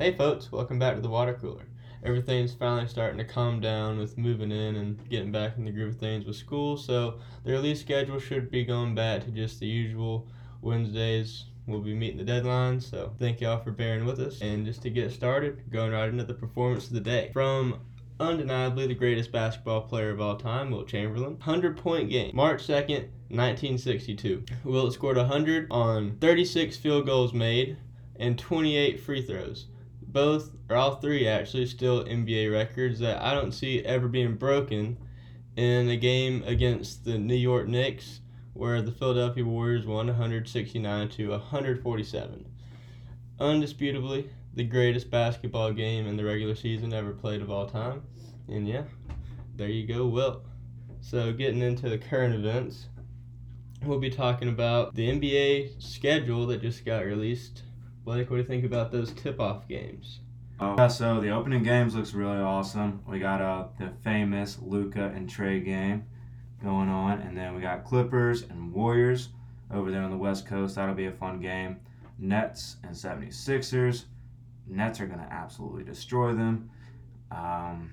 Hey folks, welcome back to the water cooler. Everything's finally starting to calm down with moving in and getting back in the groove of things with school, so the release schedule should be going back to just the usual Wednesdays. We'll be meeting the deadline, so thank y'all for bearing with us. And just to get started, going right into the performance of the day. From undeniably the greatest basketball player of all time, Wilt Chamberlain. 100 point game, March 2nd, 1962. Wilt scored 100 on 36 field goals made and 28 free throws. Both, or all three actually, still NBA records that I don't see ever being broken in a game against the New York Knicks where the Philadelphia Warriors won 169 to 147. Undisputably, the greatest basketball game in the regular season ever played of all time. And yeah, there you go, Wilt. So, getting into the current events, we'll be talking about the NBA schedule that just got released. Blake, what do you think about those tip off games? Oh, yeah, so the opening games looks really awesome. We got uh, the famous Luka and Trae game going on, and then we got Clippers and Warriors over there on the West Coast. That'll be a fun game. Nets and 76ers. Nets are going to absolutely destroy them. Um,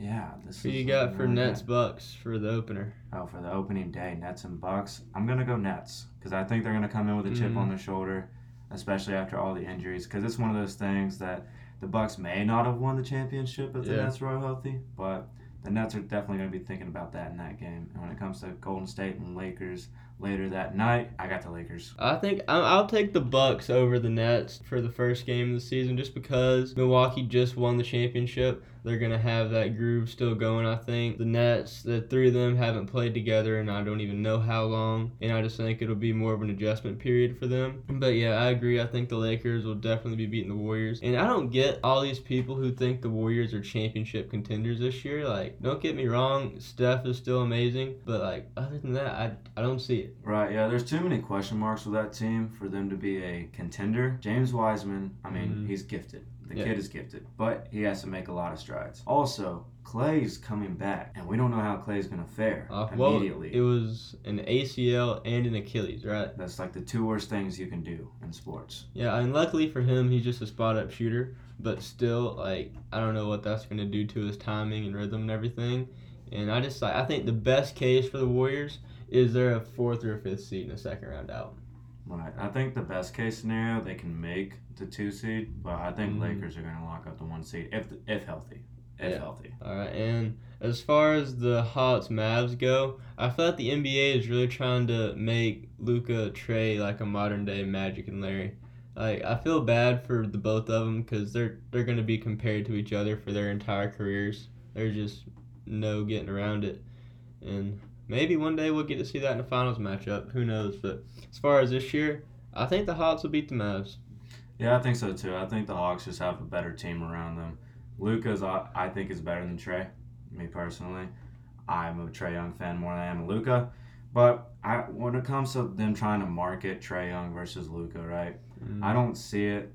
yeah, this Who is you got for Nets good. Bucks for the opener? Oh, for the opening day, Nets and Bucks. I'm gonna go Nets because I think they're gonna come in with a chip Mhm. on their shoulder, especially after all the injuries. Because it's one of those things that the Bucks may not have won the championship if the Yeah. Nets were all healthy, but the Nets are definitely gonna be thinking about that in that game. And when it comes to Golden State and Lakers later that night, I got the Lakers. I think I'll take the Bucks over the Nets for the first game of the season, just because Milwaukee just won the championship. They're gonna have that groove still going. I think the Nets, the three of them haven't played together, and I don't even know how long. And I just think it'll be more of an adjustment period for them. But yeah, I agree. I think the Lakers will definitely be beating the Warriors. And I don't get all these people who think the Warriors are championship contenders this year. Like, don't get me wrong, Steph is still amazing, but like other than that, I I don't see it. Right, yeah, there's too many question marks with that team for them to be a contender. James Wiseman, I mean, Mhm. he's gifted. The Yeah. kid is gifted, but he has to make a lot of strides. Also, Clay's coming back, and we don't know how Clay's going to fare Uh, well, immediately. it was an ACL and an Achilles, right? That's like the two worst things you can do in sports. Yeah, and luckily for him, he's just a spot up shooter. But still, like, I don't know what that's going to do to his timing and rhythm and everything. And I just like I think the best case for the Warriors is they're a fourth or a fifth seed in the second round out. Right. I think the best case scenario they can make the two seed, but I think Mhm. Lakers are going to lock up the one seed if if healthy. If Yeah. healthy. All right, and as far as the Hawks Mavs go, I feel like the NBA is really trying to make Luka Trae like a modern day Magic and Larry. Like I feel bad for the both of them because they're they're going to be compared to each other for their entire careers. There's just no getting around it, and maybe one day we'll get to see that in a finals matchup. Who knows? But as far as this year, I think the Hawks will beat the Mavs. Yeah, I think so too. I think the Hawks just have a better team around them. Luka's, I I think, is better than Trae. Me personally, I'm a Trae Young fan more than I am a Luka. But I, when it comes to them trying to market Trae Young versus Luka, right? Mm. I don't see it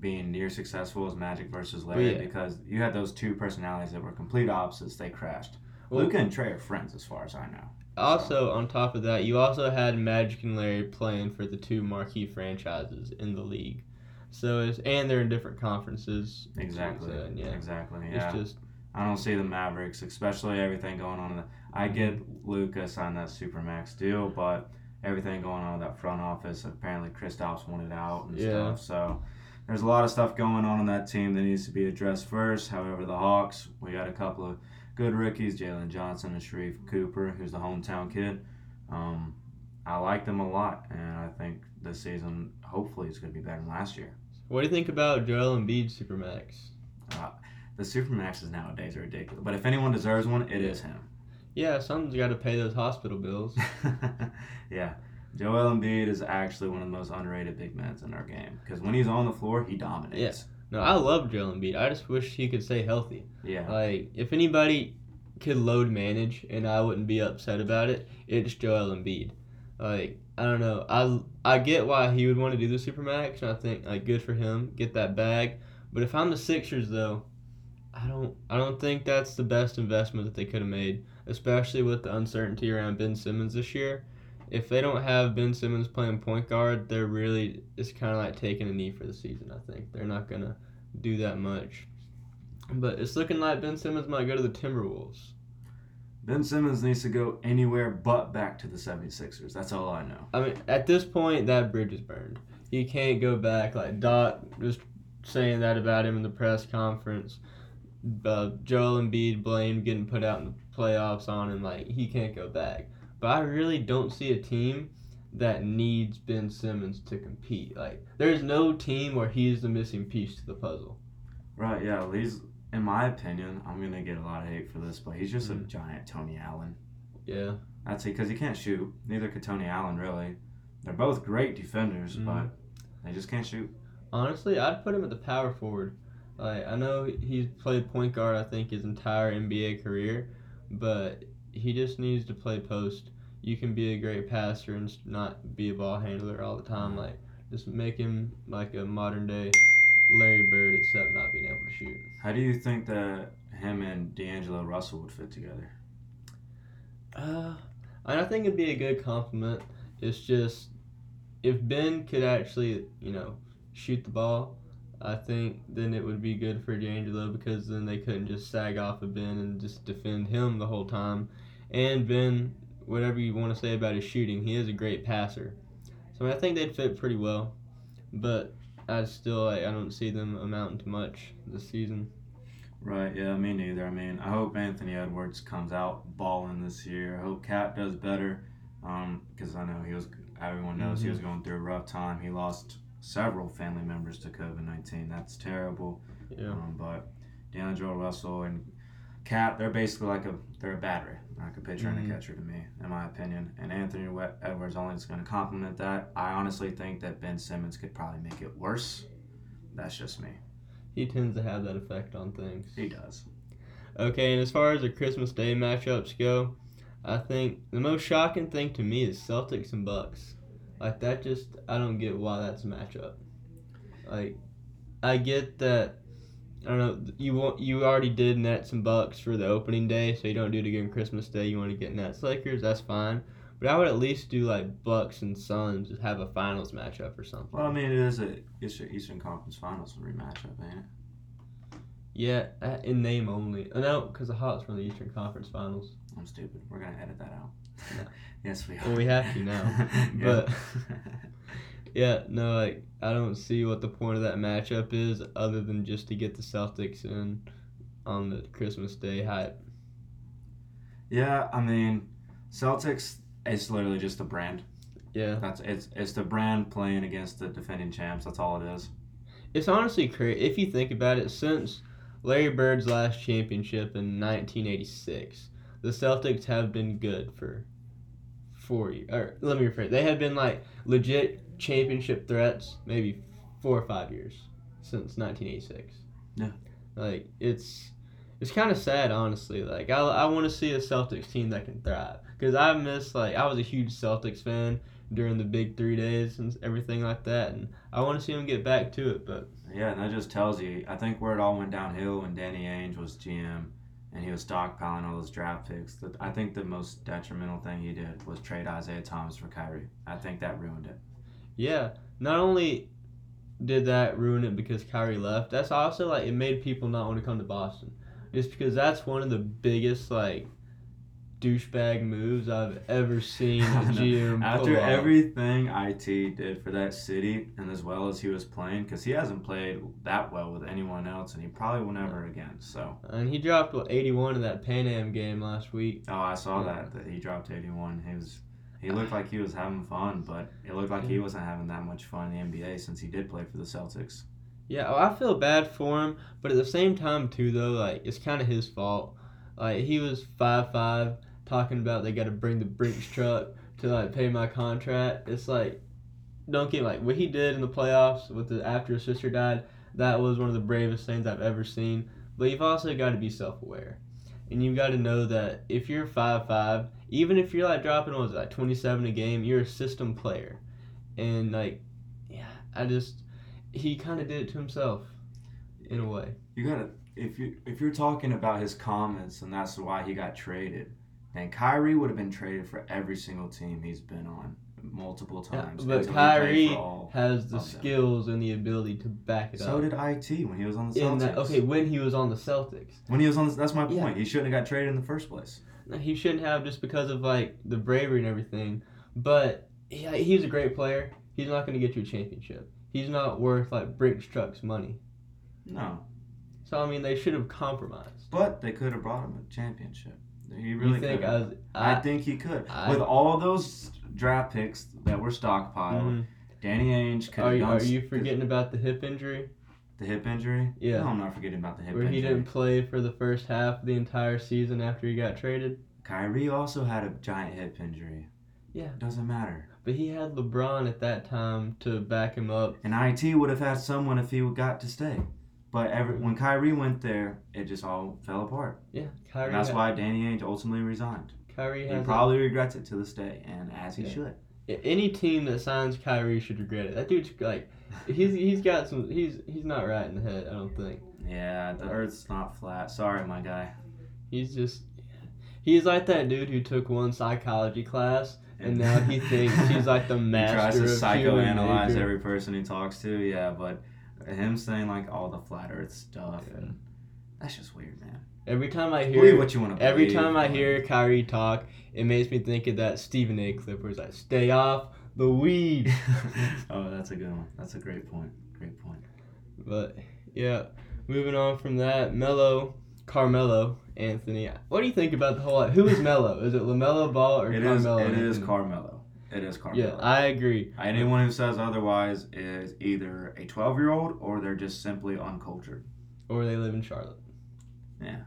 being near successful as Magic versus Larry yeah. because you had those two personalities that were complete opposites. They crashed. Well- Luka and Trae are friends, as far as I know. Also, on top of that, you also had Magic and Larry playing for the two marquee franchises in the league. So it's and they're in different conferences. Exactly. So, yeah. Exactly. Yeah. It's just I don't see the Mavericks, especially everything going on. In the, I get Luka signed that supermax deal, but everything going on with that front office. Apparently, Kristaps wanted out and Yeah. stuff. So there's a lot of stuff going on in that team that needs to be addressed first. However, the Hawks, we got a couple of good rookies, Jalen Johnson and Sharife Cooper, who's the hometown kid. Um, I like them a lot, and I think this season hopefully is going to be better than last year. what do you think about Joel Embiid Supermax? The supermaxes nowadays are ridiculous, but if anyone deserves one, it is him. Yeah, someone's got to pay those hospital bills. yeah. Joel Embiid is actually one of the most underrated big men in our game because when he's on the floor, he dominates. No, I love Joel Embiid. I just wish he could stay healthy. Yeah. Like, if anybody could load manage and I wouldn't be upset about it, it's Joel Embiid. Like, I don't know. I I get why he would want to do the supermax, and I think like good for him, get that bag. But if I'm the Sixers though, I don't I don't think that's the best investment that they could have made, especially with the uncertainty around Ben Simmons this year. If they don't have Ben Simmons playing point guard, they're really it's kind of like taking a knee for the season. I think they're not gonna do that much. But it's looking like Ben Simmons might go to the Timberwolves. Ben Simmons needs to go anywhere but back to the 76ers. That's all I know. I mean, at this point, that bridge is burned. He can't go back. Like Doc was saying that about him in the press conference. Uh, Joel Embiid blamed getting put out in the playoffs on him. Like he can't go back. But I really don't see a team that needs Ben Simmons to compete. Like there's no team where he's the missing piece to the puzzle. Right, yeah. He's, in my opinion, I'm going to get a lot of hate for this, but he's just Mhm. a giant Tony Allen. Yeah. That's it, because he can't shoot. Neither could Tony Allen, really. They're both great defenders, Mhm. but they just can't shoot. Honestly, I'd put him at the power forward. Like I know he's played point guard. I think his entire NBA career, but he just needs to play post. You can be a great passer and not be a ball handler all the time. Like just make him like a modern day Larry Bird, except not being able to shoot. How do you think that him and D'Angelo Russell would fit together? Uh, I think it'd be a good compliment. It's just if Ben could actually, you know, shoot the ball, I think then it would be good for D'Angelo because then they couldn't just sag off of Ben and just defend him the whole time. And Ben, whatever you want to say about his shooting, he is a great passer. So I think they'd fit pretty well. But I still, like, I don't see them amounting to much this season. Right, yeah, me neither. I mean, I hope Anthony Edwards comes out balling this year. I hope KAT does better because I know he was, everyone knows he was going through a rough time. He lost several family members to COVID 19. That's terrible. Yeah. Um, but D'Angelo Russell and KAT, they're basically like a they're a battery, like a pitcher and Mhm. a catcher to me, in my opinion. And Anthony Edwards only is going to complement that. I honestly think that Ben Simmons could probably make it worse. That's just me. He tends to have that effect on things. He does. Okay, and as far as the Christmas Day matchups go, I think the most shocking thing to me is Celtics and Bucks. Like that just I don't get why that's a matchup. Like I get that I don't know you want you already did Nets and Bucks for the opening day, so you don't do it again Christmas Day. You want to get Nets Lakers, that's fine. But I would at least do like Bucks and Suns, just have a finals matchup or something. Well, I mean, it is a it's a Eastern Conference Finals rematchup, ain't it? Yeah, uh, in name only. Uh, No, because the Hawks were in the Eastern Conference Finals. I'm stupid. We're gonna edit that out. No. yes, we are. Well, we have to now, but- Yeah, no, like I don't see what the point of that matchup is other than just to get the Celtics in on the Christmas Day hype. yeah, I mean, Celtics. is literally just a brand. Yeah, That's it's it's the brand playing against the defending champs. That's all it is. it's honestly crazy if you think about it. Since Larry Bird's last championship in 1986, the Celtics have been good for four years. Or let me rephrase: they have been like legit championship threats maybe four or five years since 1986. Yeah. Like it's it's kind of sad, honestly. Like I, I want to see a Celtics team that can thrive because I miss like I was a huge Celtics fan during the big three days and everything like that, and I want to see them get back to it. But Yeah, and that just tells you. I think where it all went downhill when Danny Ainge was GM, and he was stockpiling all those draft picks. I think the most detrimental thing he did was trade Isaiah Thomas for Kyrie. I think that ruined it. Yeah, not only did that ruin it because Kyrie left, that's also like it made people not want to come to Boston, just because that's one of the biggest like douchebag moves I've ever seen a I. GM After everything IT did for that city, and as well as he was playing, because he hasn't played that well with anyone else, and he probably will never again. So, And he dropped what 81 in that Pan Am game last week. oh, I saw that that he dropped 81. He was. He looked like he was having fun, but it looked like he mm. wasn't having that much fun in the NBA since he did play for the Celtics. Yeah, oh, I feel bad for him, but at the same time too though, like it's kind of his fault. Like he was five five, talking about they got to bring the Brinks truck to like pay my contract. It's like, don't get like what he did in the playoffs with the after his sister died. That was one of the bravest things I've ever seen. But you've also got to be self aware, and you've got to know that if you're five five, even if you're like dropping was like twenty seven a game, you're a system player, and like, yeah, I just he kind of did it to himself in a way. You gotta if you if you're talking about his comments and that's why he got traded, then Kyrie would have been traded for every single team he's been on multiple Yeah, times. but until Kyrie has the of them. skills and the ability to back it So up. So did it when he was on the Celtics. that, okay, when he was on the Celtics, When he was on, the, that's my Yeah. point. He shouldn't have got traded in the first place. he shouldn't have just because of like the bravery and everything. But yeah, he's a great player. He's not going to get you a championship. He's not worth like Brinks trucks money. No, So I mean, they should have compromised. but they could have brought him a championship. He really you think could. as I, I, think he could. I- With all those draft picks that were stockpiled, Mhm. Danny Ainge could are you, are you forgetting about the hip injury the hip injury? Yeah. No, I'm not forgetting about the hip where injury. he didn't play for the first half of the entire season after he got traded? Kyrie also had a giant hip injury. Yeah. Doesn't matter. But he had LeBron at that time to back him up. And IT would have had someone if he got to stay. But every, when Kyrie went there, it just all fell apart. Yeah, Kyrie. And that's ha- why Danny Ainge ultimately resigned. Kyrie He probably regrets it to this day, and as he Yeah. should. any team that signs Kyrie should regret it. That dude's like, he's he's got some. He's he's not right in the head. I don't think. Yeah, the Earth's not flat. Sorry, my guy. He's just. He's like that dude who took one psychology class and now he thinks he's like the master. he tries to psychoanalyze every person he talks to. Yeah, but him saying like all the flat Earth stuff Yeah. and that's just weird, man. Every time I Believe hear what you want to every believe. time I but- hear Kyrie talk, it makes me think of that Stephen A. clip where he's like, "Stay off the weed." oh, that's a good one. That's a great point. Great point. But yeah, moving on from that, Melo, Carmelo, Anthony. What do you think about the whole? Who is Melo? Is it LaMelo Ball or It is. Carmelo? It is Anthony? Carmelo. It is Carmelo. Yeah, I agree. Anyone who says otherwise is either a 12 year old or they're just simply uncultured. Or they live in Charlotte. Yeah.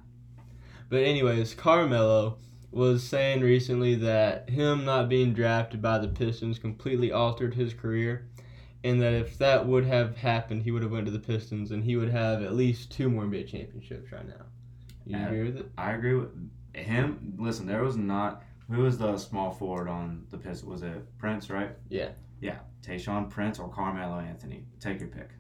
But anyways, Carmelo was saying recently that him not being drafted by the Pistons completely altered his career, and that if that would have happened, he would have went to the Pistons and he would have at least two more NBA championships right now. You agree with it? I agree with him. Listen, there was not. Who was the small forward on the Pistons? Was it Prince, right? Yeah. Yeah. Tayshaun Prince or Carmelo Anthony? Take your pick.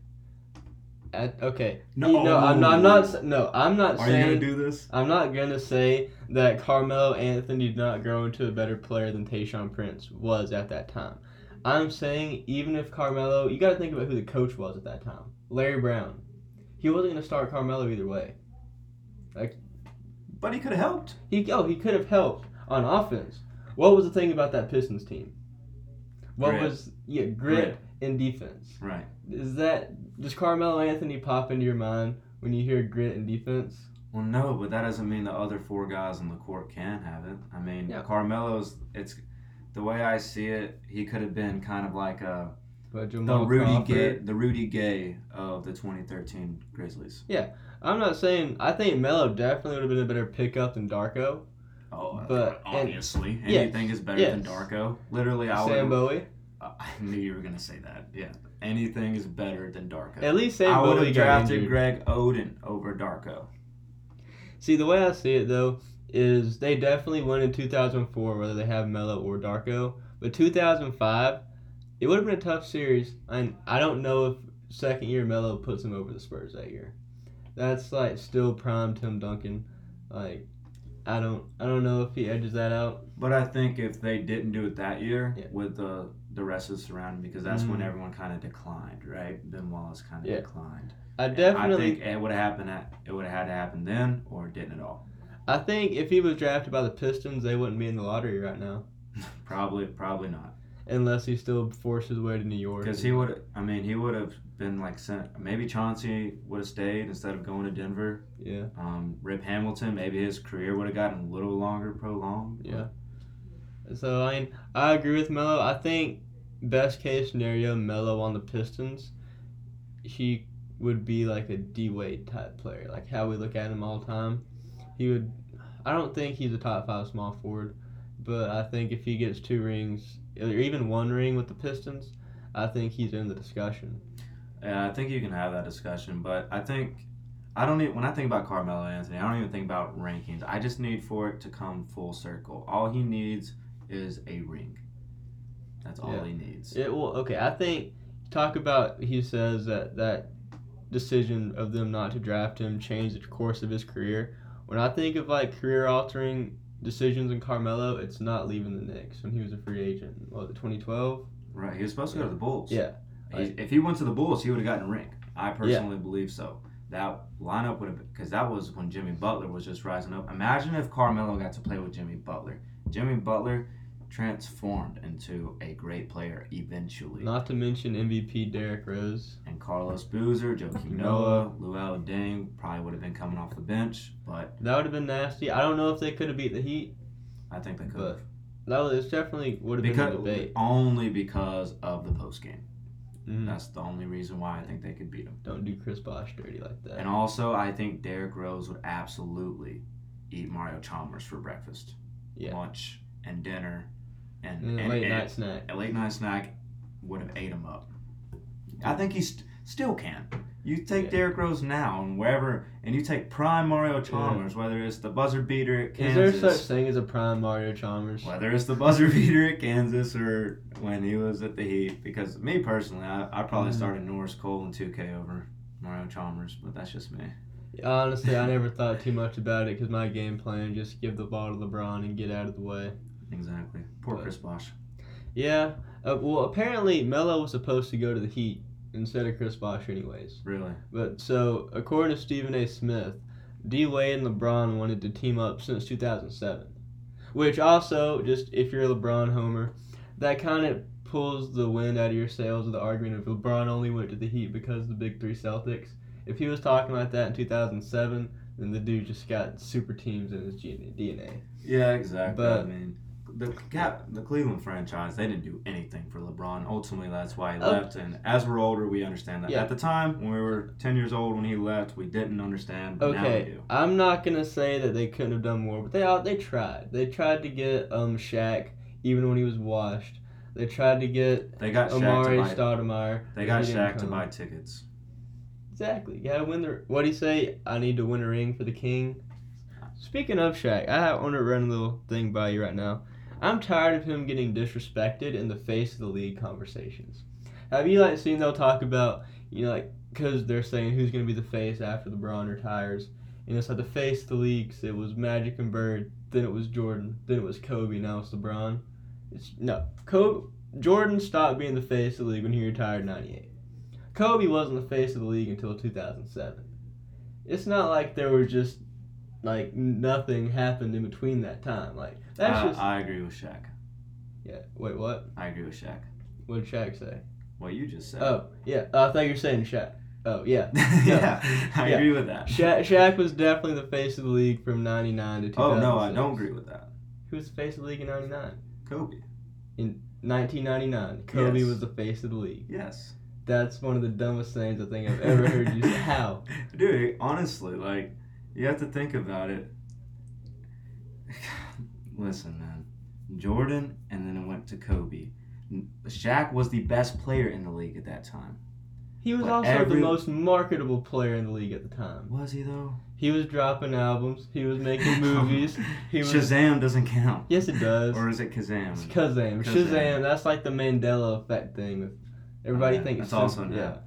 At, okay. No. You- no, I'm not. I'm not. No, I'm not Are saying. you gonna do this? I'm not gonna say that Carmelo Anthony did not grow into a better player than Tayshaun Prince was at that time. I'm saying even if Carmelo, you got to think about who the coach was at that time. Larry Brown. He wasn't gonna start Carmelo either way. Like, but he could have helped. He oh he could have helped on offense. What was the thing about that Pistons team? What Grit. was yeah grit, Grit. And defense? Right. Is that does Carmelo Anthony pop into your mind when you hear grit and defense? Well, no, but that doesn't mean the other four guys on the court can't have it. I mean, Yeah. Carmelo's. It's the way I see it. He could have been kind of like a But the Rudy Crawford. Gay, the Rudy Gay of the 2013 Grizzlies. Yeah, I'm not saying I think Melo definitely would have been a better pickup than Darko. Oh, But- and- obviously, yes, anything is better than. Darko. Literally, I Sam would. Bowie. I knew you were gonna say that. Yeah, anything is better than Darko. At least I would have drafted. Greg Oden over Darko. See, the way I see it though is they definitely won in 2004, whether they have Melo or Darko. But 2005, it would have been a tough series, and I don't know if second year Melo puts him over the Spurs that year. That's like still prime Tim Duncan. Like, I don't, I don't know if he edges that out. But I think if they didn't do it that year Yeah. with the the rest of the surrounding, because that's when Mm. everyone kind of declined, right? Ben Wallace kind of Yeah. declined. I And definitely, I think it would have happened. At, it would have had to happen then, or it didn't at all. I think if he was drafted by the Pistons, they wouldn't be in the lottery right now, probably, probably not. unless he still forced his way to New York. Because he would. I mean, he would have been like sent. Maybe Chauncey would have stayed instead of going to Denver. yeah. Um, Rip Hamilton. Maybe his career would have gotten a little longer prolonged. Yeah. So I mean, I agree with Melo. I think best case scenario, Melo on the Pistons, he would be like a D Wade type player, like how we look at him all the time. He would. I don't think he's a top five small forward, but I think if he gets two rings or even one ring with the Pistons, I think he's in the discussion. Yeah, I think you can have that discussion, but I think I don't need when I think about Carmelo Anthony, I don't even think about rankings. I just need for it to come full circle. All he needs is a ring. That's all Yeah. he needs. It will. Okay, I think talk about. He says that that decision of them not to draft him changed the course of his career. When I think of like career altering decisions in Carmelo, it's not leaving the Knicks when he was a free agent. What was 2012? Right. He was supposed to go to the Bulls. Yeah. He- if he went to the Bulls, he would have gotten a ring. I personally believe so. That lineup would have because that was when Jimmy Butler was just rising up. Imagine if Carmelo got to play with Jimmy Butler. Jimmy Butler transformed into a great player eventually. Not to mention MVP Derrick Rose. and Carlos Boozer, Joakim Noah, Luol Deng probably would have been coming off the bench, but That would have been nasty. I don't know if they could have beat the Heat. I think they could But. That was definitely would have been Because a debate. only because of the post game. Mhm. That's the only reason why I think they could beat them. Don't do Chris Bosh dirty like that. And also, I think Derrick Rose would absolutely eat Mario Chalmers for breakfast, Yeah. lunch, and dinner, and, And and, late and night snack. a late night snack would have ate him up. I think he st- still can. You take Yeah. Derrick Rose now and wherever, and you take prime Mario Chalmers, whether it's the buzzer beater at Kansas. Is there such thing as a prime Mario Chalmers? whether it's the buzzer beater at Kansas or when he was at the Heat. Because me personally, I I probably Mhm. started Norris Cole and 2K over Mario Chalmers, but that's just me. Honestly, I never thought too much about it because my game plan just give the ball to LeBron and get out of the way. Exactly. Poor But- Chris Bosh. Yeah. Uh, well, apparently Melo was supposed to go to the Heat instead of Chris Bosh, anyways. Really. But so, according to Stephen A. Smith, D Wade and LeBron wanted to team up since 2007. Which also, just if you're a LeBron homer, that kind of pulls the wind out of your sails of the argument of LeBron only went to the Heat because of the Big Three Celtics. If he was talking like that in 2007, then the dude just got super teams in his DNA. Yeah, exactly. But- I mean, the Cap, the Cleveland franchise, they didn't do anything for LeBron. Ultimately, that's why he Oh. left. And as we're older, we understand that. Yeah. At the time, when we were ten years old when he left, we didn't understand. But now we Okay, do. I'm not gonna say that they couldn't have done more, but they all they tried. They tried to get um Shaq even when he was washed. They tried to get They got Shaq Amari to buy. Stoudemire. They got Shaq to buy tickets. Exactly. You gotta win the. What do you say? I need to win a ring for the king. Speaking of Shaq, I want to run a little thing by you right now. I'm tired of him getting disrespected in the face of the league conversations. Have you like seen they'll talk about you know like because they're saying who's gonna be the face after LeBron retires, and it's like the face of the leagues. It was Magic and Bird, then it was Jordan, then it was Kobe, now it's LeBron. It's no Kobe. Jordan stopped being the face of the league when he retired in '98. Kobe wasn't the face of the league until 2007. It's not like there were just like nothing happened in between that time. Like that's I, just I agree with Shaq. yeah. Wait, what? I agree with Shaq. What did Shaq say? What you just said. Oh yeah, uh, I thought you were saying Shaq. Oh yeah, yeah, I Yeah. agree with that. Shaq, Shaq was definitely the face of the league from '99 to 2006. Oh no, I don't agree with that. Who was the face of the league in '99? Kobe. In 1999. Kobe Yes. was the face of the league. Yes. That's one of the dumbest things I think I've ever heard you say. How? Dude, honestly, like, you have to think about it. Listen, man. Jordan, and then it went to Kobe. Shaq was the best player in the league at that time. He was But also every- the most marketable player in the league at the time. Was he, though? He was dropping albums. He was making movies. He was. Shazam doesn't count. Yes, it does. Or is it Kazam? It's Kazam. Kazam. Shazam. That's like the Mandela effect thing. With everybody Yeah, thinks it's also yeah.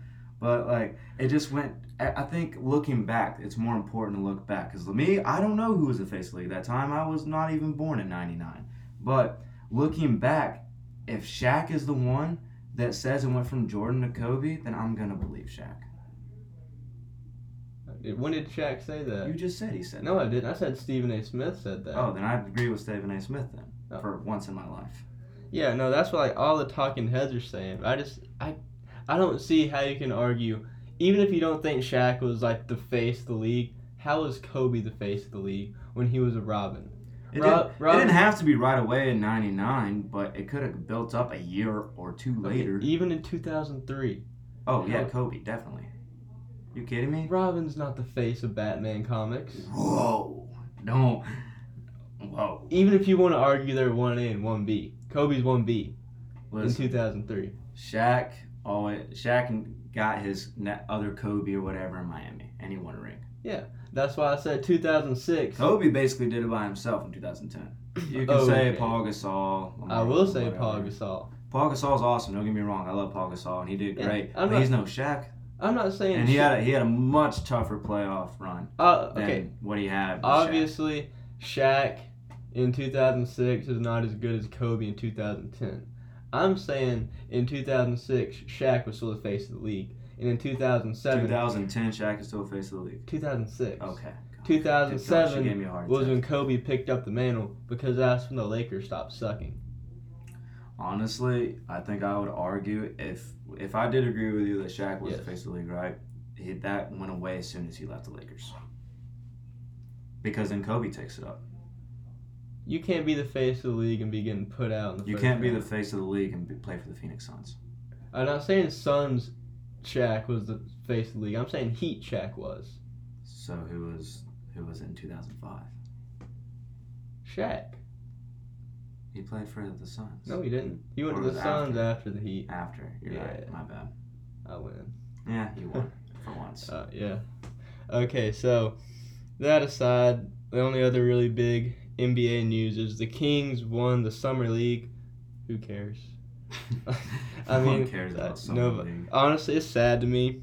But, like, it just went. I think looking back, it's more important to look back. Because me, I don't know who was the face of the league at that time. I was not even born in 99. But looking back, if Shaq is the one that says it went from Jordan to Kobe, then I'm going to believe Shaq. Uh, when did Shaq say that? You just said he said no, I didn't. I said Stephen A. Smith said that. that. Oh, then I agree with Stephen A. Smith then. Oh. For once in my life. Yeah, no, that's what like all the talking heads are saying. I just I I don't see how you can argue even if you don't think Shaq was like the face of the league, how was Kobe the face of the league when he was a Robin? It, Rob- didn't, Rob- it didn't have to be right away in 99, but it could have built up a year or two later. Even in 2003, Oh, yeah, Kobe, definitely. You kidding me? Robin's not the face of Batman comics. Whoa. Don't. Whoa. Even if you want to argue they're 1A and 1B, Kobe's 1B in Listen, 2003. Shaq always Shaq got his other Kobe or whatever in Miami, and he won a ring. Yeah, that's why I said 2006. Kobe basically did it by himself in 2010. You can Oh, say okay. Paul Gasol. I will say whatever. Paul Gasol. Paul Gasol's awesome. Don't get me wrong. I love Paul Gasol, and he did great. I'm but not- he's no Shaq, I'm not saying and he Sha- had a, he had a much tougher playoff run uh, than okay. what he had. with Shaq. Obviously, Shaq in 2006 is not as good as Kobe in 2010. I'm saying in 2006, Shaq was still the face of the league. And in 2007, 2010, Shaq is still the face of the league. 2006. Okay. 2007 She gave me a heart was when Kobe picked up the mantle because that's when the Lakers stopped sucking. Honestly, I think I would argue if if I did agree with you that Shaq was Yes. the face of the league, right? He, that went away as soon as he left the Lakers. Because then Kobe takes it up. You can't be the face of the league and be getting put out in the You can't be the face of the league and be, play for the Phoenix Suns. I'm not saying Suns Shaq was the face of the league. I'm saying Heat Shaq was. So who was who was in 2005? Shaq. He played for the Suns. No, he didn't. He went Or to the Suns after. after the Heat. After. You're Yeah. right. My bad. I win. Yeah, you won for once. Uh, yeah. Okay, so that aside, the only other really big NBA news is the Kings won the Summer League. Who cares? I no mean, one cares uh, about summer no, league. Honestly, it's sad to me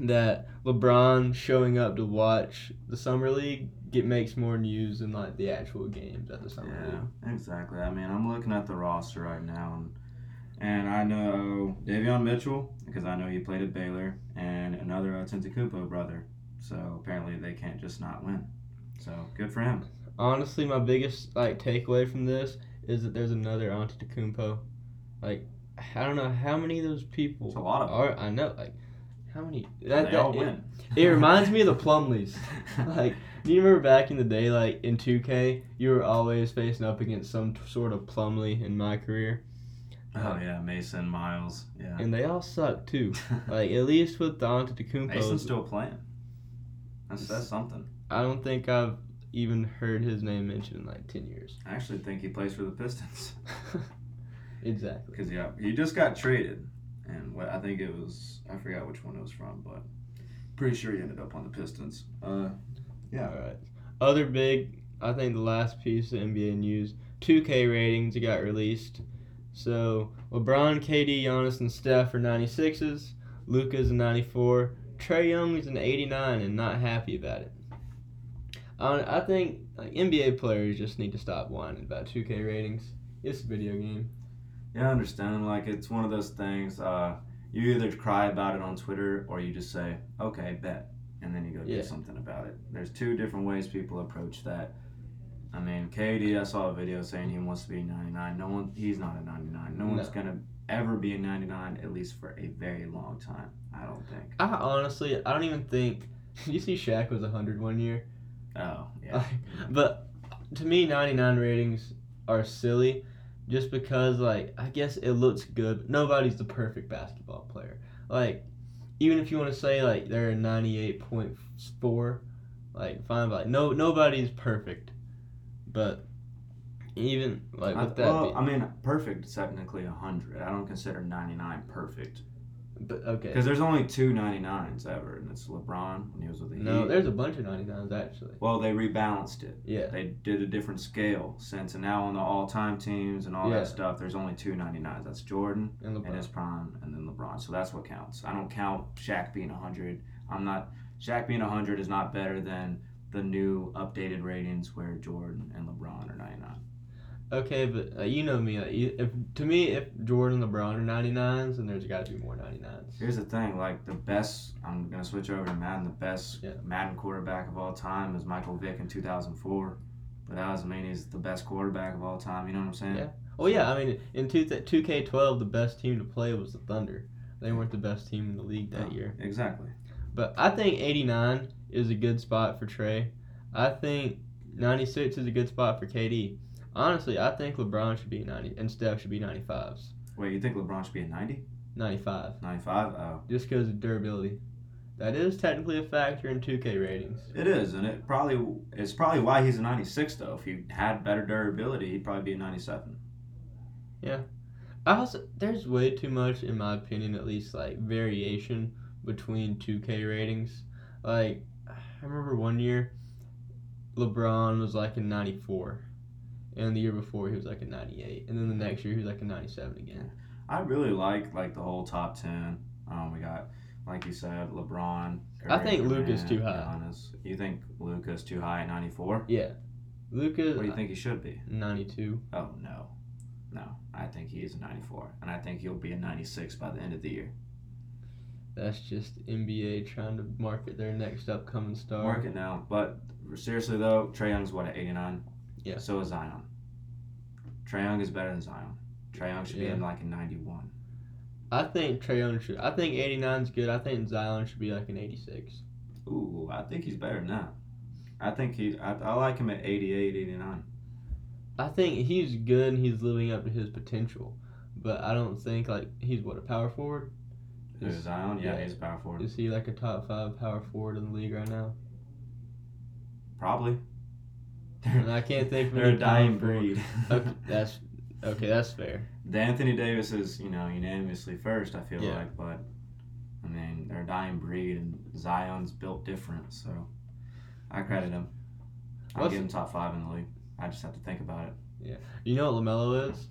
that LeBron showing up to watch the Summer League get makes more news than like the actual games at the Summer League. Yeah, exactly. I mean, I'm looking at the roster right now, and and I know Davion Mitchell because I know he played at Baylor, and another uh, Tentacumpo brother. So apparently they can't just not win. So good for him. Honestly, my biggest like takeaway from this is that there's another Antetokounmpo. Like, I don't know how many of those people It's a lot of them. are. I know, like, how many? That, they that- all it, win. it reminds me of the Plumlees. Like, do you remember back in the day, like in 2K, you were always facing up against some t- sort of Plumlee in my career, oh yeah, Mason Miles. Yeah. and they all suck too. Like, at least with the Antetokounmpo, Mason's still playing. That's that's something. I don't think I've even heard his name mentioned in like 10 years. I actually think he plays for the Pistons exactly. because yeah, he just got traded, and what I think it was I forgot which one it was from, but pretty sure he ended up on the Pistons. Uh, Yeah. All right. Other big, I think the last piece of NBA news: 2K ratings got released. So LeBron, KD, Giannis, and Steph are 96s. Luka's a 94. Trae Young is an 89 and not happy about it. I, I think like, NBA players just need to stop whining about 2K ratings. It's a video game. Yeah, I understand. Like it's one of those things. Uh, you either cry about it on Twitter or you just say, "Okay, bet," and then you go Yeah. do something about it. There's two different ways people approach that. I mean, KD, I saw a video saying he wants to be 99. No one, he's not a 99. No, one's No. gonna ever be a 99 at least for a very long time. I don't think. I honestly, I don't even think. You see, Shaq was 100 one year. Oh yeah. Mm-hmm. But to me, 99 ratings are silly just because, like, I guess it looks good. Nobody's the perfect basketball player. Like, even if you want to say, like, they're a 98.4, like, fine, but, like, no, nobody's perfect. But even, like, I, with that well, being- I mean, perfect is technically 100. I don't consider 99 perfect but, okay. because there's only two 99s ever, and it's LeBron when he was with the No, Heat. there's a bunch of 99s, actually. Well, they rebalanced it. Yeah. They did a different scale since, and now on the all-time teams and all Yeah. that stuff, there's only two 99s. That's Jordan And LeBron. his prime, and then LeBron. So that's what counts. I don't count Shaq being 100. I'm not. Shaq being 100 is not better than the new updated ratings where Jordan and LeBron are 99. Okay, but uh, you know me. Like, you- if to me, if Jordan and LeBron are 99s, then there's got to be more 99s. Here's the thing, like the best. I'm gonna switch over to Madden. The best Yeah. Madden quarterback of all time is Michael Vick in 2004. But that doesn't mean he's the best quarterback of all time. You know what I'm saying? Yeah. Well, yeah. I mean, in two two K twelve, the best team to play was the Thunder. They weren't the best team in the league that Oh, year. Exactly. But I think eighty nine is a good spot for Trae. I think ninety six is a good spot for KD. Honestly, I think LeBron should be ninety and Steph should be ninety fives. Wait, you think LeBron should be a 90? 95. 95? Oh. Just because of durability. That is technically a factor in 2K ratings. It is, and it probably it's probably why he's a 96 though. If he had better durability, he'd probably be a 97. Yeah. I also there's way too much, in my opinion, at least like variation between 2K ratings. Like I remember one year, LeBron was like a 94, and the year before he was like a 98, and then the next year he was like a 97 again. I really like like the whole top 10. Um, we got like you said, LeBron. I think Curry, Luka's too high. Giannis. You think Luka's too high at 94? Yeah, Luka, What do you think he should be? 92. Oh no, no. I think he is a 94, and I think he'll be a 96 by the end of the year. That's just NBA trying to market their next upcoming star. Mark it now. But seriously though, Trae Young's what at 89. Yeah. So is Zion. Trae Young is better than Zion. Trae Young should be in like a 91. I think Trae Young should. I think 89 is good. I think Zion should be like an 86. Ooh, I think he's better than that. I think he. I, I like him at 88, 89. I think he's good and he's living up to his potential, but I don't think like he's what a power forward. Is, Zion? Yeah, yeah. he's a power forward. is he like a top five power forward in the league right now? Probably. I can't think of They're a dying breed. Okay, that's okay. That's fair. The Anthony Davis is, you know, unanimously first. I feel Yeah. like, but I mean, they're a dying breed, and Zion's built different. So I credit him. I'll What's- give him top five in the league. I just have to think about it. Yeah. You know what LaMelo is?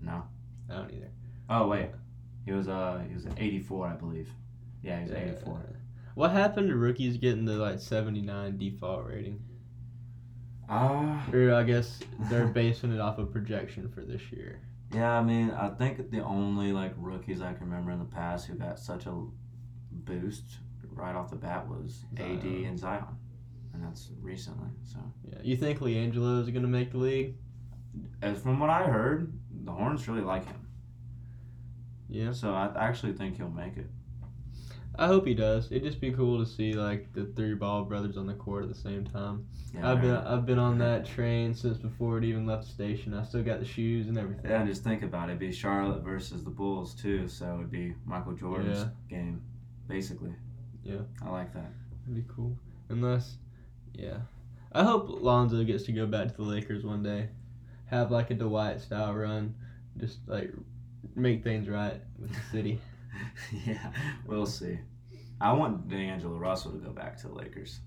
No. I don't either. Oh wait, he was uh he was an 84, I believe. Yeah, he was Yeah. 84. What happened to rookies getting the like 79 default rating? Ah. Or I guess they're basing it off of projection for this year. Yeah, I mean, I think the only like rookies I can remember in the past who got such a boost right off the bat was AD and Zion, and that's recently. So, Yeah. You think LiAngelo is gonna make the league? as from what I heard, the Hornets really like him. Yeah. So I actually think he'll make it. I hope he does. It'd just be cool to see like the three ball brothers on the court at the same time. Yeah, I've been. I've been on that train since before it even left the station. I still got the shoes and everything. Yeah, and just think about it. It'd be Charlotte versus the Bulls too, so it'd be Michael Jordan's Yeah. game, basically. Yeah. I like that. That'd be cool. Unless, yeah. I hope Lonzo gets to go back to the Lakers one day. Have like a Dwight style run. Just like make things right with the city. yeah, we'll see. I want D'Angelo Russell to go back to the Lakers.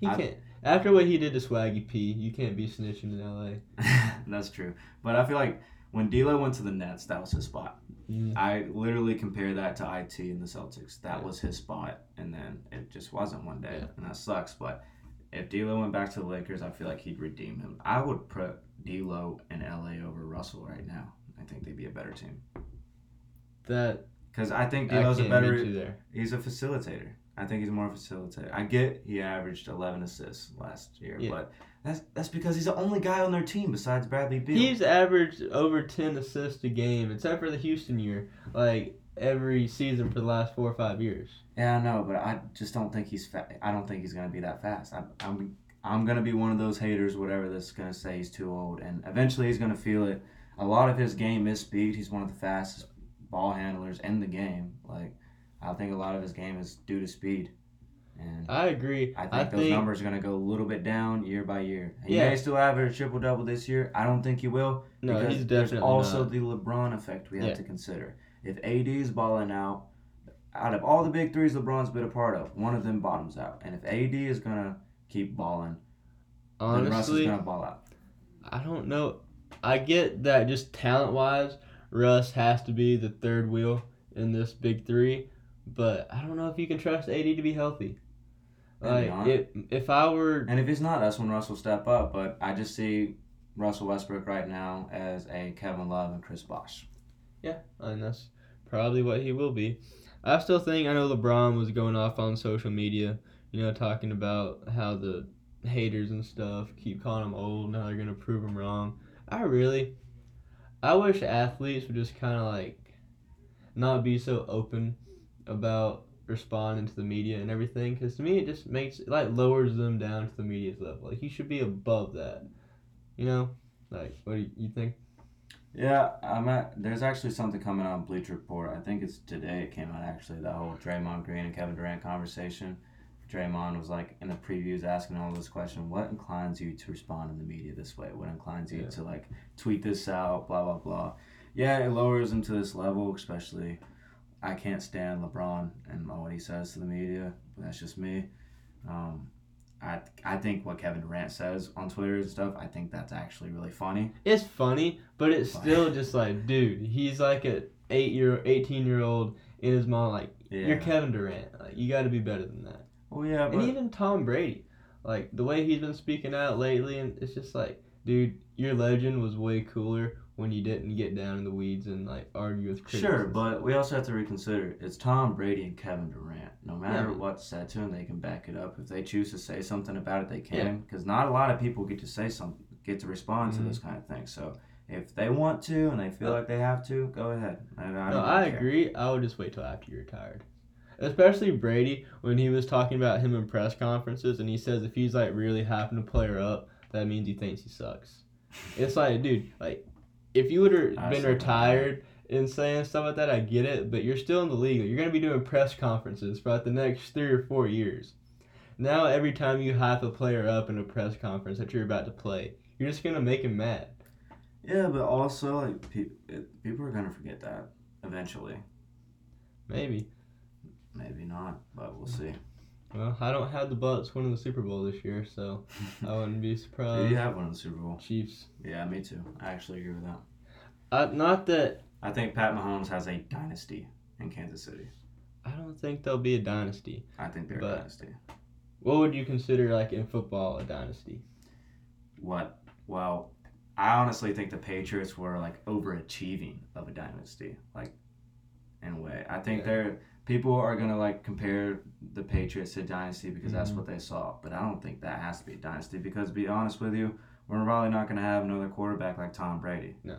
He I- can't. After what he did to Swaggy P, you can't be snitching in LA. That's true. But I feel like when D'Lo went to the Nets, that was his spot. Mm. I literally compare that to IT and the Celtics. That Yeah. was his spot, and then it just wasn't one day, Yeah. and that sucks. But if D'Lo went back to the Lakers, I feel like he'd redeem him. I would put D'Lo in LA over Russell right now. I think they'd be a better team That because I think I D'Lo's can't a better. He's a facilitator. I think he's more of a facilitator. I get he averaged 11 assists last year, Yeah. but that's that's because he's the only guy on their team besides Bradley Beal. He's averaged over ten assists a game, except for the Houston year. Like every season for the last four or five years. Yeah, I know, but I just don't think he's. Fa- I don't think he's gonna be that fast. I'm, I'm, I'm gonna be one of those haters, whatever, that's gonna say he's too old, and eventually he's gonna feel it. A lot of his game is speed. He's one of the fastest ball handlers in the game. Like, I think a lot of his game is due to speed, and I agree. I think I those think numbers are gonna go a little bit down year by year. He Yeah. may still average triple double this year. I don't think he will. no, because he's there's also not. the LeBron effect we have Yeah. to consider. If AD is balling out, out of all the big threes LeBron's been a part of, one of them bottoms out. And if AD is gonna keep balling, then Russ is gonna ball out. I don't know. I get that just talent wise, Russ has to be the third wheel in this big three, but I don't know if you can trust AD to be healthy. Like not. if if I were And if he's not, that's when Russ will step up. But I just see Russell Westbrook right now as a Kevin Love and Chris Bosh. Yeah, and that's probably what he will be. I still think I know LeBron was going off on social media, you know, talking about how the haters and stuff keep calling him old. Now they're gonna prove him wrong. I really, I wish athletes would just kind of like not be so open about responding to the media and everything. Because to me, it just makes it like lowers them down to the media's level. Like you should be above that, you know. Like what do you, think? Yeah, I'm at. There's actually something coming out on Bleacher Report. I think it's today. It came out actually. The whole Draymond Green and Kevin Durant conversation. Draymond was like in the previews asking all those questions. What inclines you to respond in the media this way? What inclines you Yeah. to like tweet this out? Blah blah blah. Yeah, it lowers him to this level. Especially, I can't stand LeBron and what he says to the media. But that's just me. Um, I I think what Kevin Durant says on Twitter and stuff. I think that's actually really funny. It's funny, but it's Fine. still just like, dude, he's like a eight year, eighteen year old in his mom. Like, Yeah. you're Kevin Durant. Like, you got to be better than that. Well, yeah, but and even Tom Brady, like the way he's been speaking out lately, and it's just like, dude, your legend was way cooler when you didn't get down in the weeds and like argue with critics. Sure, but we also have to reconsider it's Tom Brady and Kevin Durant. No matter but- what's said to them, they can back it up. If they choose to say something about it, they can. Because not a lot of people get to say something, get to respond to Mhm. this kind of thing. So if they want to and they feel Uh, like they have to, go ahead. I, I No, I care. agree. I would just wait till after you're retired. Especially Brady when he was talking about him in press conferences and he says if he's like really having to play her up, that means he thinks he sucks. It's like, dude, like if you would have been retired and saying stuff like that, I get it, but you're still in the league. You're gonna be doing press conferences for like the next three or four years. Now every time you hype a player up in a press conference that you're about to play, you're just gonna make him mad. Yeah, but also like pe- it, people are gonna forget that eventually. Maybe. Maybe not, but we'll see. Well, I don't have the Bucs winning the Super Bowl this year, so I wouldn't be surprised. do you have one in the Super Bowl? Chiefs. Yeah, me too. I actually agree with that. Uh, not that I think Pat Mahomes has a dynasty in Kansas City. I don't think they'll be a dynasty. I think they're a dynasty. What would you consider like in football a dynasty? What? Well, I honestly think the Patriots were like overachieving of a dynasty, like in a way. I think Yeah. they're people are gonna like compare the Patriots to dynasty because that's Mhm. what they saw. But I don't think that has to be a dynasty because to be honest with you, we're probably not gonna have another quarterback like Tom Brady. No.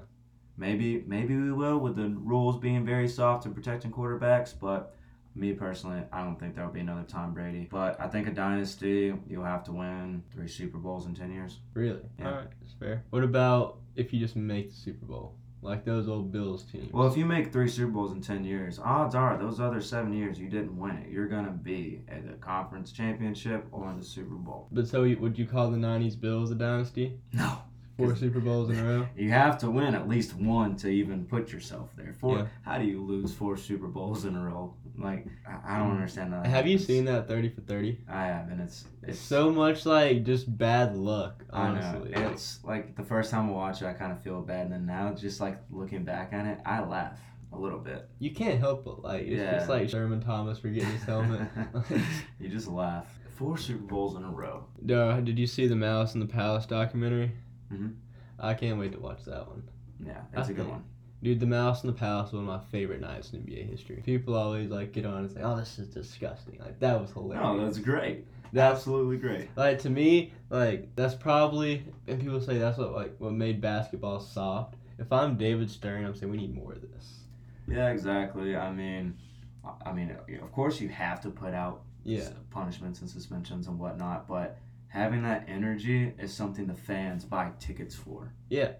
Maybe maybe we will with the rules being very soft and protecting quarterbacks, but me personally, I don't think there'll be another Tom Brady. But I think a dynasty, you'll have to win three Super Bowls in ten years. Really? Yeah. All right, that's fair. What about if you just make the Super Bowl, like those old Bills teams? Well, if you make three Super Bowls in 10 years, odds are those other seven years you didn't win it. You're going to be at the conference championship or in the Super Bowl. but so would you call the '90s Bills a dynasty? No. Four Super Bowls in a row. You have to win at least one to even put yourself there. Four. Yeah. How do you lose four Super Bowls in a row? Like, I, I don't understand that. Have you seen that 30 for 30? I have, and it's It's it's so much like just bad luck. I know. Honestly, Like, It's like the first time I watch it, I kind of feel bad, and then now, just like looking back on it, I laugh a little bit. you can't help but Like it's Yeah. just like Thurman Thomas forgetting his helmet. you just laugh. Four Super Bowls in a row. Duh, did you see the Malice in the Palace documentary? Mhm. I can't wait to watch that one. Yeah, it's I a good think- one. Dude, the Malice in the Palace one of my favorite nights in NBA history. People always like get on and say, "Oh, this is disgusting." Like that was hilarious. No, that's great. that's Absolutely great. like to me, like that's probably and people say that's what like what made basketball soft. If I'm David Stern, I'm saying we need more of this. Yeah, exactly. I mean, I- I mean, of course you have to put out Yeah. punishments and suspensions and whatnot, but having that energy is something the fans buy tickets for. Yeah.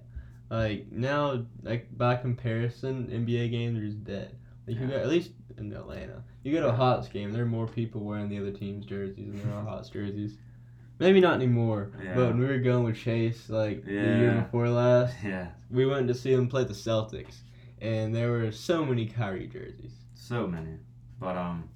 Like now, like by comparison, NBA games are just dead. Like you Yeah. go at least in Atlanta, you go to a Yeah. Hawks game, there are more people wearing the other team's jerseys than there are Hawks jerseys. Maybe not anymore, Yeah. but when we were going with Chase, like the year before last, Yeah, we went to see him play the Celtics, and there were so many Kyrie jerseys. so many. But um,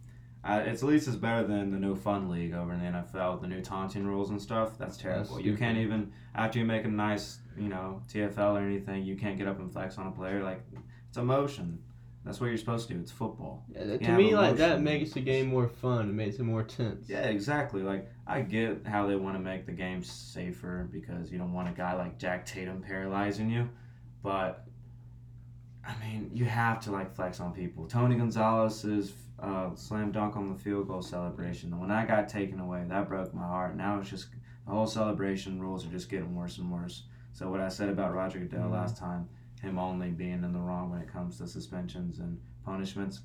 I, it's at least it's better than the no fun league over in the NFL the new taunting rules and stuff. That's terrible. you can't even after you make a nice, you know, TFL or anything, you can't get up and flex on a player. Like it's emotion. That's what you're supposed to do. It's football. Yeah, to me, like that makes the game more fun. It makes it more tense. Yeah, exactly. Like I get how they want to make the game safer because you don't want a guy like Jack Tatum paralyzing you, but I mean, you have to like flex on people. Tony Gonzalez's uh, slam dunk on the field goal celebration. When that got taken away, that broke my heart. Now it's just the whole celebration rules are just getting worse and worse. So what I said about Roger Goodell Mhm. last time, him only being in the wrong when it comes to suspensions and punishments,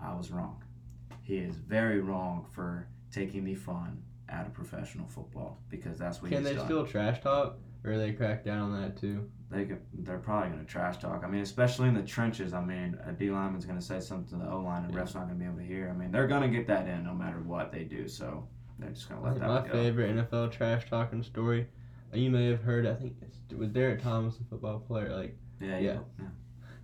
I was wrong. He is very wrong for taking the fun out of professional football because that's what Can they done. still trash talk, or they crack down on that too? They could, they're probably going to trash talk. I mean, especially in the trenches. I mean, a D lineman's going to say something to the O line, and ref's not going to be able to hear. I mean, they're going to get that in no matter what they do. So they're just going to let that My go. favorite NFL trash talking story. uh, You may have heard. I think it's, it was Derrick Thomas, a football player. Like Yeah, Yeah. yeah.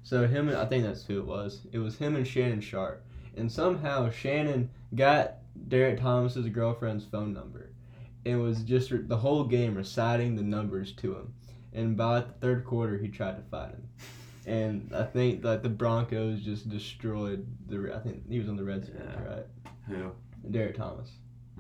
so, him. and I think that's who it was. It was him and Shannon Sharpe, and somehow Shannon got Derrick Thomas's girlfriend's phone number, and was just the whole game reciting the numbers to him. And by the third quarter, he tried to fight him. And I think like the Broncos just destroyed the. I think he was on the Redskins, Yeah. right? Who? Derrick Thomas.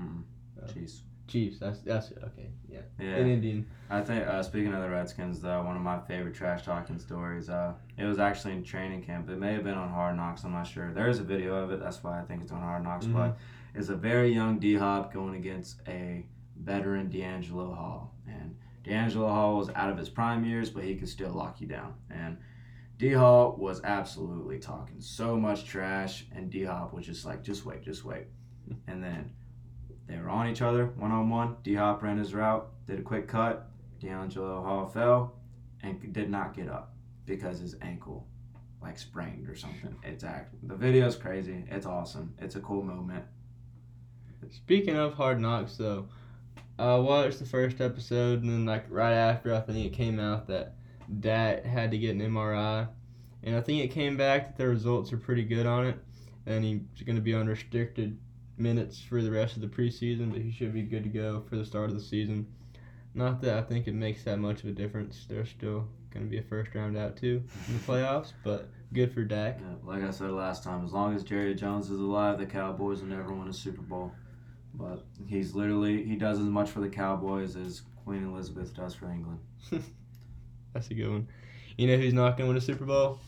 Mm. Jeez. Chiefs. That's that's okay. Yeah. Yeah. An Indian. I think uh, speaking of the Redskins, though, one of my favorite trash talking stories. Uh, it was actually in training camp. It may have been on Hard Knocks. I'm not sure. There is a video of it. That's why I think it's on Hard Knocks. Mhm. But it's a very young D Hop going against a veteran DeAngelo Hall, and DeAngelo Hall was out of his prime years, but he could still lock you down. And D Hall was absolutely talking so much trash, and D Hop was just like, just wait, just wait. And then they were on each other one on one. D Hop ran his route, did a quick cut. DeAngelo Hall fell and did not get up because his ankle like sprained or something. It's act. The video's crazy. It's awesome. It's a cool moment. Speaking of Hard Knocks, though, I watched the first episode, and then like right after, I think it came out that Dak had to get an MRI, and I think it came back that the results are pretty good on it, and he's going to be on restricted minutes for the rest of the preseason, but he should be good to go for the start of the season. Not that I think it makes that much of a difference. They're still going to be a first round out too in the playoffs, but good for Dak. Yeah, like I said last time, as long as Jerry Jones is alive, the Cowboys will never win a Super Bowl. But he's literally he does as much for the Cowboys as Queen Elizabeth does for England. That's a good one. You know who's not going to win a Super Bowl?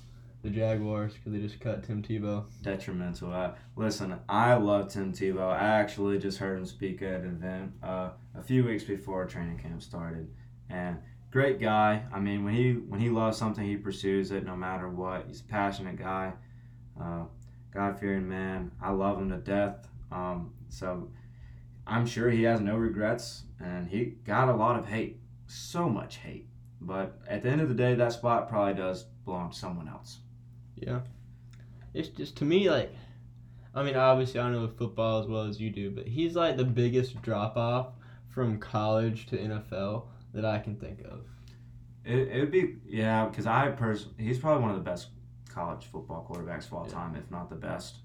The Jaguars, because they just cut Tim Tebow. Detrimental. I, listen, I love Tim Tebow. I actually just heard him speak at an event uh, a few weeks before training camp started, and great guy. I mean, when he when he loves something, he pursues it no matter what. He's a passionate guy, uh, God fearing man. I love him to death. Um, so I'm sure he has no regrets, and he got a lot of hate, so much hate. But at the end of the day, that spot probably does belong to someone else. Yeah. It's just, to me, like, I mean, obviously, I know football as well as you do, but he's like the biggest drop off from college to NFL that I can think of. It it'd be yeah, because I personally he's probably one of the best college football quarterbacks of all Yeah. time, if not the best.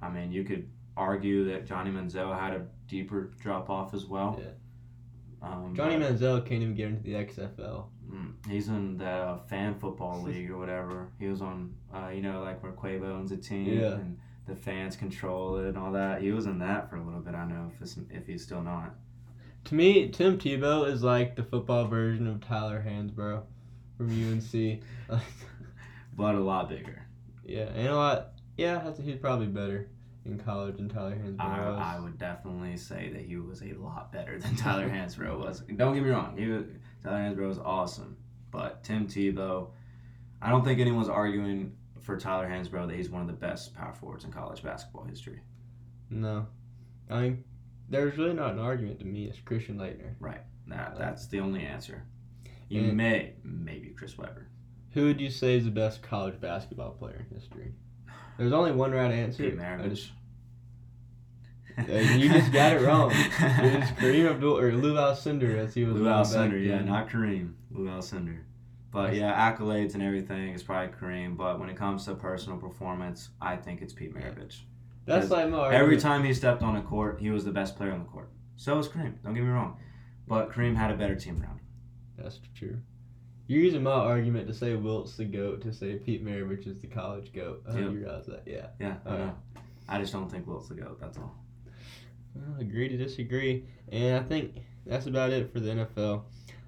I mean, you could argue that Johnny Manziel had a deeper drop off as well. Yeah. Um, Johnny Manziel can't even get into the XFL. mm, he's in the uh, fan football league or whatever. He was on, uh, you know, like where Quavo owns a team Yeah. and the fans control it and all that. He was in that for a little bit. I know if it's, if he's still not. To me, Tim Tebow is like the football version of Tyler Hansbrough from UNC. But a lot bigger. yeah, and a lot. Yeah, that's, he's probably better in college than Tyler Hansbrough I, was. I would definitely say that he was a lot better than Tyler Hansbrough was. Don't get me wrong, he was, Tyler Hansbrough was awesome, but Tim Tebow, I don't think anyone's arguing for Tyler Hansbrough that he's one of the best power forwards in college basketball history. No, I mean, there's really not an argument to me. It's Christian Laettner. Right. That that's the only answer. You And- may maybe Chris Webber, Who would you say is the best college basketball player in history? There's only one right answer. Pete Maravich. just- you just got it wrong. It was Kareem Abdul or Lou Alcindor as he was. Lou Alcindor, yeah, not Kareem. Lou Alcindor. But yeah, accolades and everything is probably Kareem. But when it comes to personal performance, I think it's Pete Maravich. That's like my Every time he stepped on a court, he was the best player on the court. So was Kareem. Don't get me wrong, but Kareem had a better team around. him. That's true. You're using my argument to say Wilt's the goat to say Pete Maravich is the college goat. Uh, I hope you realize that. Yeah. Yeah, I know. I just don't think Wilt's the goat. That's all. Well, agree to disagree. And I think that's about it for the NFL.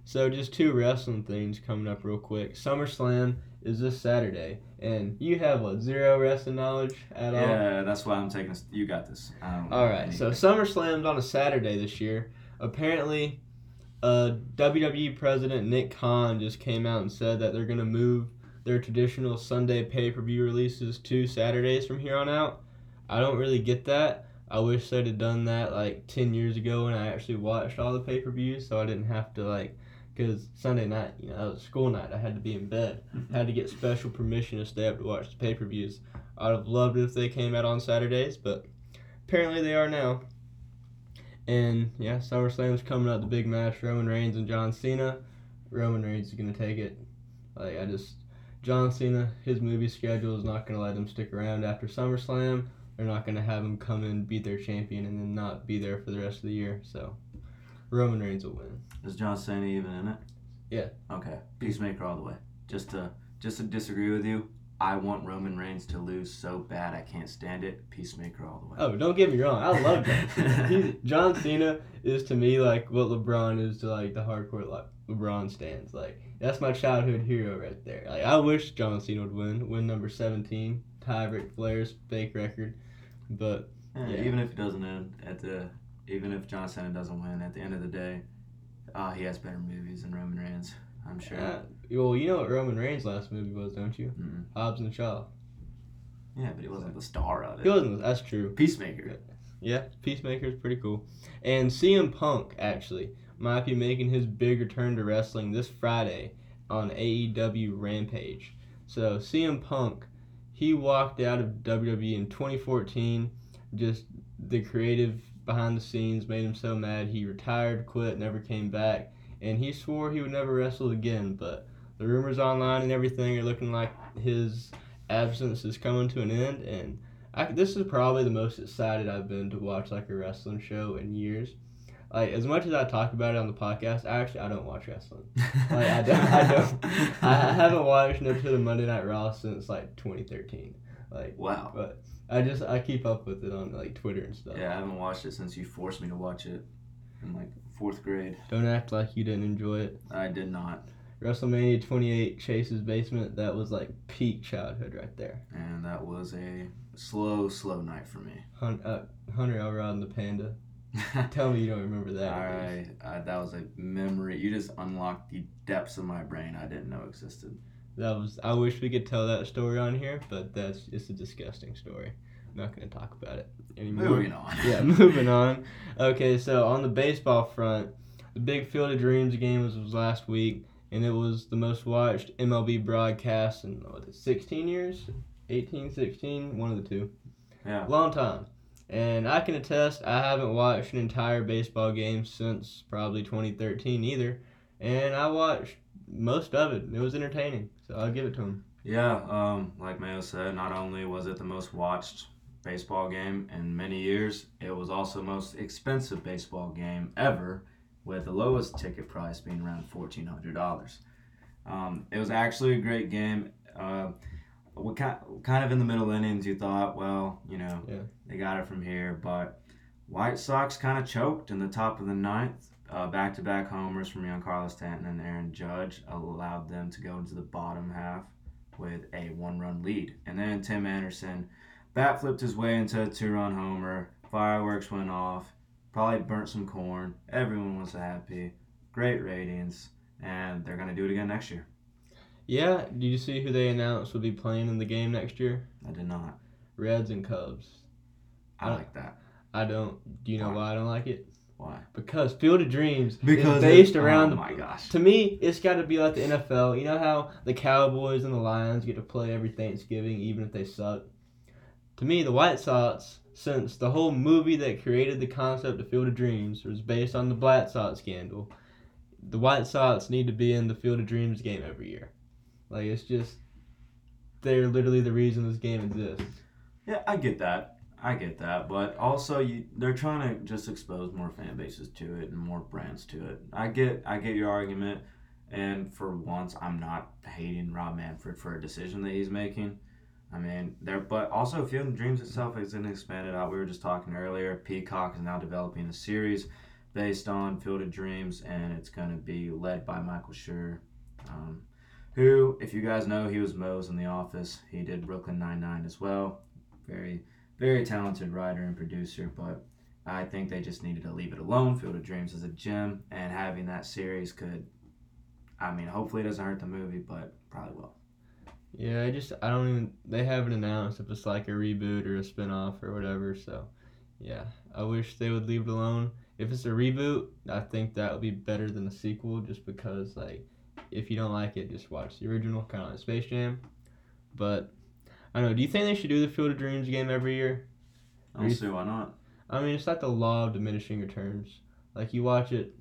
So just two wrestling things coming up real quick. SummerSlam is this Saturday, and you have what zero wrestling knowledge at all. Yeah, that's why I'm taking. This. You got this. All right, so anything. SummerSlam's on a Saturday this year. Apparently, uh, WWE president Nick Khan just came out and said that they're going to move their traditional Sunday pay per view releases to Saturdays from here on out. I don't really get that. I wish they'd have done that like 10 years ago when I actually watched all the pay per views so I didn't have to, like, because Sunday night, you know, that was school night. I had to be in bed. had to get special permission to stay up to watch the pay per views. I'd have loved it if they came out on Saturdays, but apparently they are now. And yeah, SummerSlam's coming up. The big match: Roman Reigns and John Cena. Roman Reigns is gonna take it. Like I just, John Cena, his movie schedule is not gonna let him stick around after SummerSlam. They're not gonna have him come in, beat their champion, and then not be there for the rest of the year. So, Roman Reigns will win. Is John Cena even in it? Yeah. Okay. Peacemaker all the way. Just to just to disagree with you. I want Roman Reigns to lose so bad I can't stand it. Peacemaker all the way. Oh, don't get me wrong. I love John Cena. John Cena is to me like what LeBron is to like the hardcore like LeBron stands. Like that's my childhood hero right there. Like I wish John Cena would win, win number seventeen, tie Ric Flair's fake record. But Yeah, Yeah. Even if it doesn't end at the, even if John Cena doesn't win at the end of the day, uh, he has better movies than Roman Reigns. I'm sure. uh, well, you know what Roman Reigns' last movie was, don't you? Mm-mm. Hobbs and Shaw. Yeah, but he wasn't the star of it. He wasn't. That's true. Peacemaker. Yeah, Peacemaker is pretty cool. And CM Punk actually might be making his big return to wrestling this Friday on AEW Rampage. So CM Punk, he walked out of WWE in 2014. Just the creative behind the scenes made him so mad. He retired, quit, never came back, and he swore he would never wrestle again. But the rumors online and everything are looking like his absence is coming to an end, and I, this is probably the most excited I've been to watch like a wrestling show in years. Like as much as I talk about it on the podcast, I actually I don't watch wrestling. Like I don't, I don't, I haven't watched an episode of Monday Night Raw since like 2013. Like, Wow. but I just I keep up with it on like Twitter and stuff. Yeah, I haven't watched it since you forced me to watch it in like fourth grade. Don't act like you didn't enjoy it. I did not, WrestleMania 28, Chase's basement. That was like peak childhood right there. and that was a slow, slow night for me. Hun- uh, Hunter Elrod and the Panda. Tell me you don't remember that. All uh, that was a memory. You just unlocked the depths of my brain I didn't know existed. That was. I wish we could tell that story on here, but that's it's a disgusting story. I'm not gonna talk about it anymore. Moving on. yeah, moving on. Okay, so on the baseball front, the big Field of Dreams game was, was last week, and it was the most watched MLB broadcast in what, 16 years, 18, 16, one of the two. Yeah. Long time. And I can attest, I haven't watched an entire baseball game since probably 2013 either. And I watched most of it. It was entertaining, so I'll give it to him. Yeah, um, like Mayo said, not only was it the most watched baseball game in many years, it was also the most expensive baseball game ever, with the lowest ticket price being around fourteen hundred dollars. Um, it was actually a great game. Uh, we kind kind of in the middle innings, you thought, well, you know, Yeah. they got it from here, but White Sox kind of choked in the top of the ninth. Uh, back-to-back homers from Giancarlo Stanton and Aaron Judge allowed them to go into the bottom half with a one-run lead. And then Tim Anderson bat flipped his way into a two-run homer. Fireworks went off. Probably burnt some corn. Everyone was happy. Great ratings, and they're gonna do it again next year. Yeah, did you see who they announced will be playing in the game next year? I did not. Reds and Cubs. I Uh, like that. I don't. Do you know Why? why I don't like it? Why? Because Field of Dreams Because is based it- around oh my gosh. To me, it's got to be like the NFL. You know how the Cowboys and the Lions get to play every Thanksgiving, even if they suck. To me, the White Sox, since the whole movie that created the concept of Field of Dreams was based on the Black Sox scandal, the White Sox need to be in the Field of Dreams game every year. Like it's just, they're literally the reason this game exists. Yeah, I get that. I get that, but also you, they're trying to just expose more fan bases to it and more brands to it. I get, I get your argument, and for once, I'm not hating Rob Manfred for a decision that he's making. I mean, there, but also Field of Dreams itself is going expanded out. We were just talking earlier. Peacock is now developing a series based on Field of Dreams, and it's going to be led by Michael Schur, um, who, if you guys know, he was Mose in The Office. He did Brooklyn Nine Nine as well. Very very talented writer and producer, but I think they just needed to leave it alone. Field of Dreams is a gem, and having that series could, I mean, hopefully it doesn't hurt the movie, but probably will. Yeah, I just I don't even they haven't announced if it's like a reboot or a spin-off or whatever, so yeah. I wish they would leave it alone. If it's a reboot, I think that would be better than a sequel just because like if you don't like it, just watch the original, kind of like Space Jam. But I don't know, do you think they should do the Field of Dreams game every year? I don't see why not. I mean, it's like the law of diminishing returns. Like you watch it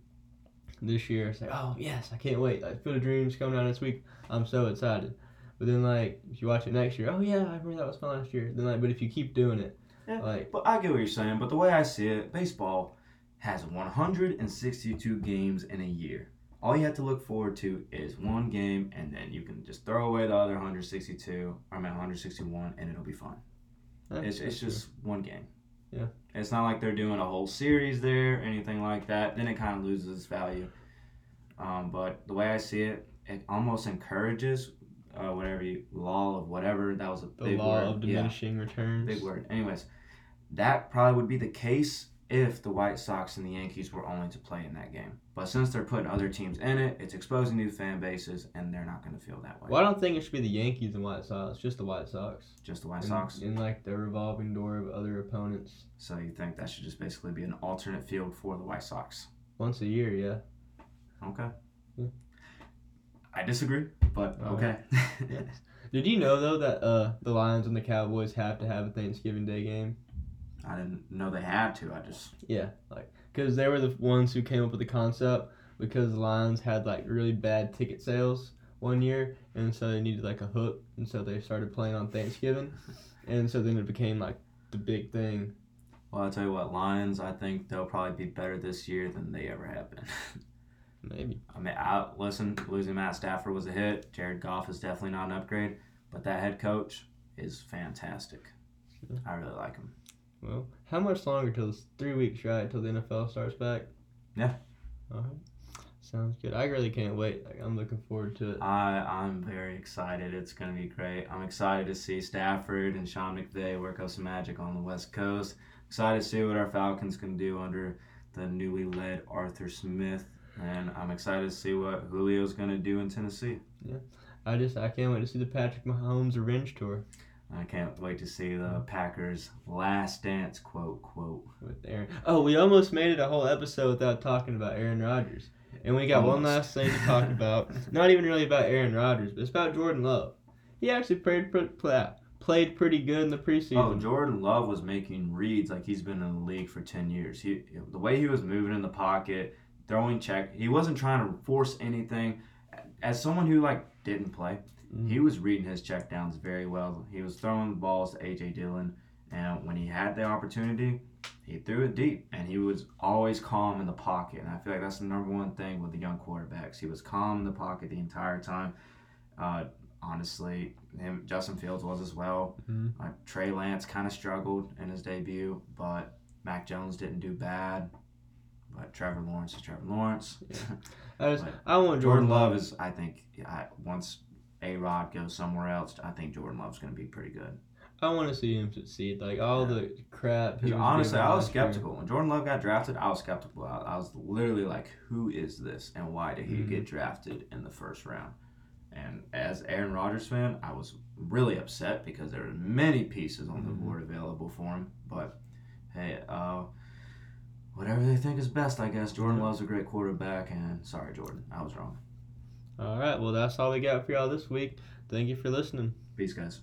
this year, it's like, oh yes, I can't wait. Like Field of Dreams coming out this week, I'm so excited. But then like if you watch it next year, oh yeah, I remember that was fun last year. Then like, but if you keep doing it, Yeah. like But I get what you're saying, but the way I see it, baseball has 162 games in a year. all you have to look forward to is one game, and then you can just throw away the other 162, I mean 161, and it'll be fun. That's- It's, it's that's just one game. Yeah. It's not like they're doing a whole series there, anything like that. Then it kind of loses its value. Um, but the way I see it, it almost encourages uh, whatever you law of whatever that was a the big law word. of Yeah, diminishing returns. big word. Anyways, that probably would be the case if the White Sox and the Yankees were only to play in that game. But since they're putting other teams in it, it's exposing new fan bases, and they're not going to feel that way. Well, I don't think it should be the Yankees and White Sox, just the White Sox. Just the White Sox. in like the revolving door of other opponents So you think that should just basically be an alternate field for the White Sox? once a year. Yeah. Okay. Yeah. I disagree, but All okay. Yeah. Did you know though that uh, the Lions and the Cowboys have to have a Thanksgiving Day game? I didn't know they had to. I just Yeah, like because they were the ones who came up with the concept because the Lions had like really bad ticket sales one year, and so they needed like a hook, and so they started playing on Thanksgiving, and so then it became like the big thing. well, I'll tell you what, Lions. I think they'll probably be better this year than they ever have been. Maybe. I mean, I listen. Losing Matt Stafford was a hit. Jared Goff is definitely not an upgrade, but that head coach is fantastic. Yeah. I really like him. Well, how much longer till it's three weeks, right? Till the NFL starts back. Yeah. All right. Sounds good. I really can't wait. Like, I'm looking forward to it. I I'm very excited. It's gonna be great. I'm excited to see Stafford and Sean McVay work up some magic on the West Coast. Excited to see what our Falcons can do under the newly led Arthur Smith, and I'm excited to see what Julio's gonna do in Tennessee. Yeah, I just I can't wait to see the Patrick Mahomes revenge tour I can't wait to see the Packers' last dance quote quote. with Aaron. Oh, we almost made it a whole episode without talking about Aaron Rodgers, and we got one last thing to talk about. Not even really about Aaron Rodgers, but it's about Jordan Love. He actually played played pretty good in the preseason. Oh, Jordan Love was making reads like he's been in the league for ten years. He the way he was moving in the pocket, throwing check, he wasn't trying to force anything. As someone who like didn't play, Mhm. he was reading his checkdowns very well. He was throwing the balls to AJ Dillon, and when he had the opportunity, he threw it deep. And he was always calm in the pocket. And I feel like that's the number one thing with the young quarterbacks. He was calm in the pocket the entire time. Uh, honestly, him Justin Fields was as well. Mhm. Uh, Trey Lance kind of struggled in his debut, but Mac Jones didn't do bad. But Trevor Lawrence is Trevor Lawrence. I just Like, I want Jordan Jordan Love is, I think, I, once A Rod goes somewhere else, I think Jordan Love's going to be pretty good. I want to see him succeed. Like all Yeah. the crap. he was honestly, I was last year. skeptical when Jordan Love got drafted. I was skeptical. I, I was literally like, "Who is this, and why did he Mhm. get drafted in the first round?" And as Aaron Rodgers fan, I was really upset because there were many pieces on the board available for him. But hey, uh, whatever they think is best, I guess. Jordan. Love's a great quarterback, and sorry, Jordan, I was wrong. All right. Well, that's all we got for y'all this week. Thank you for listening. Peace, guys.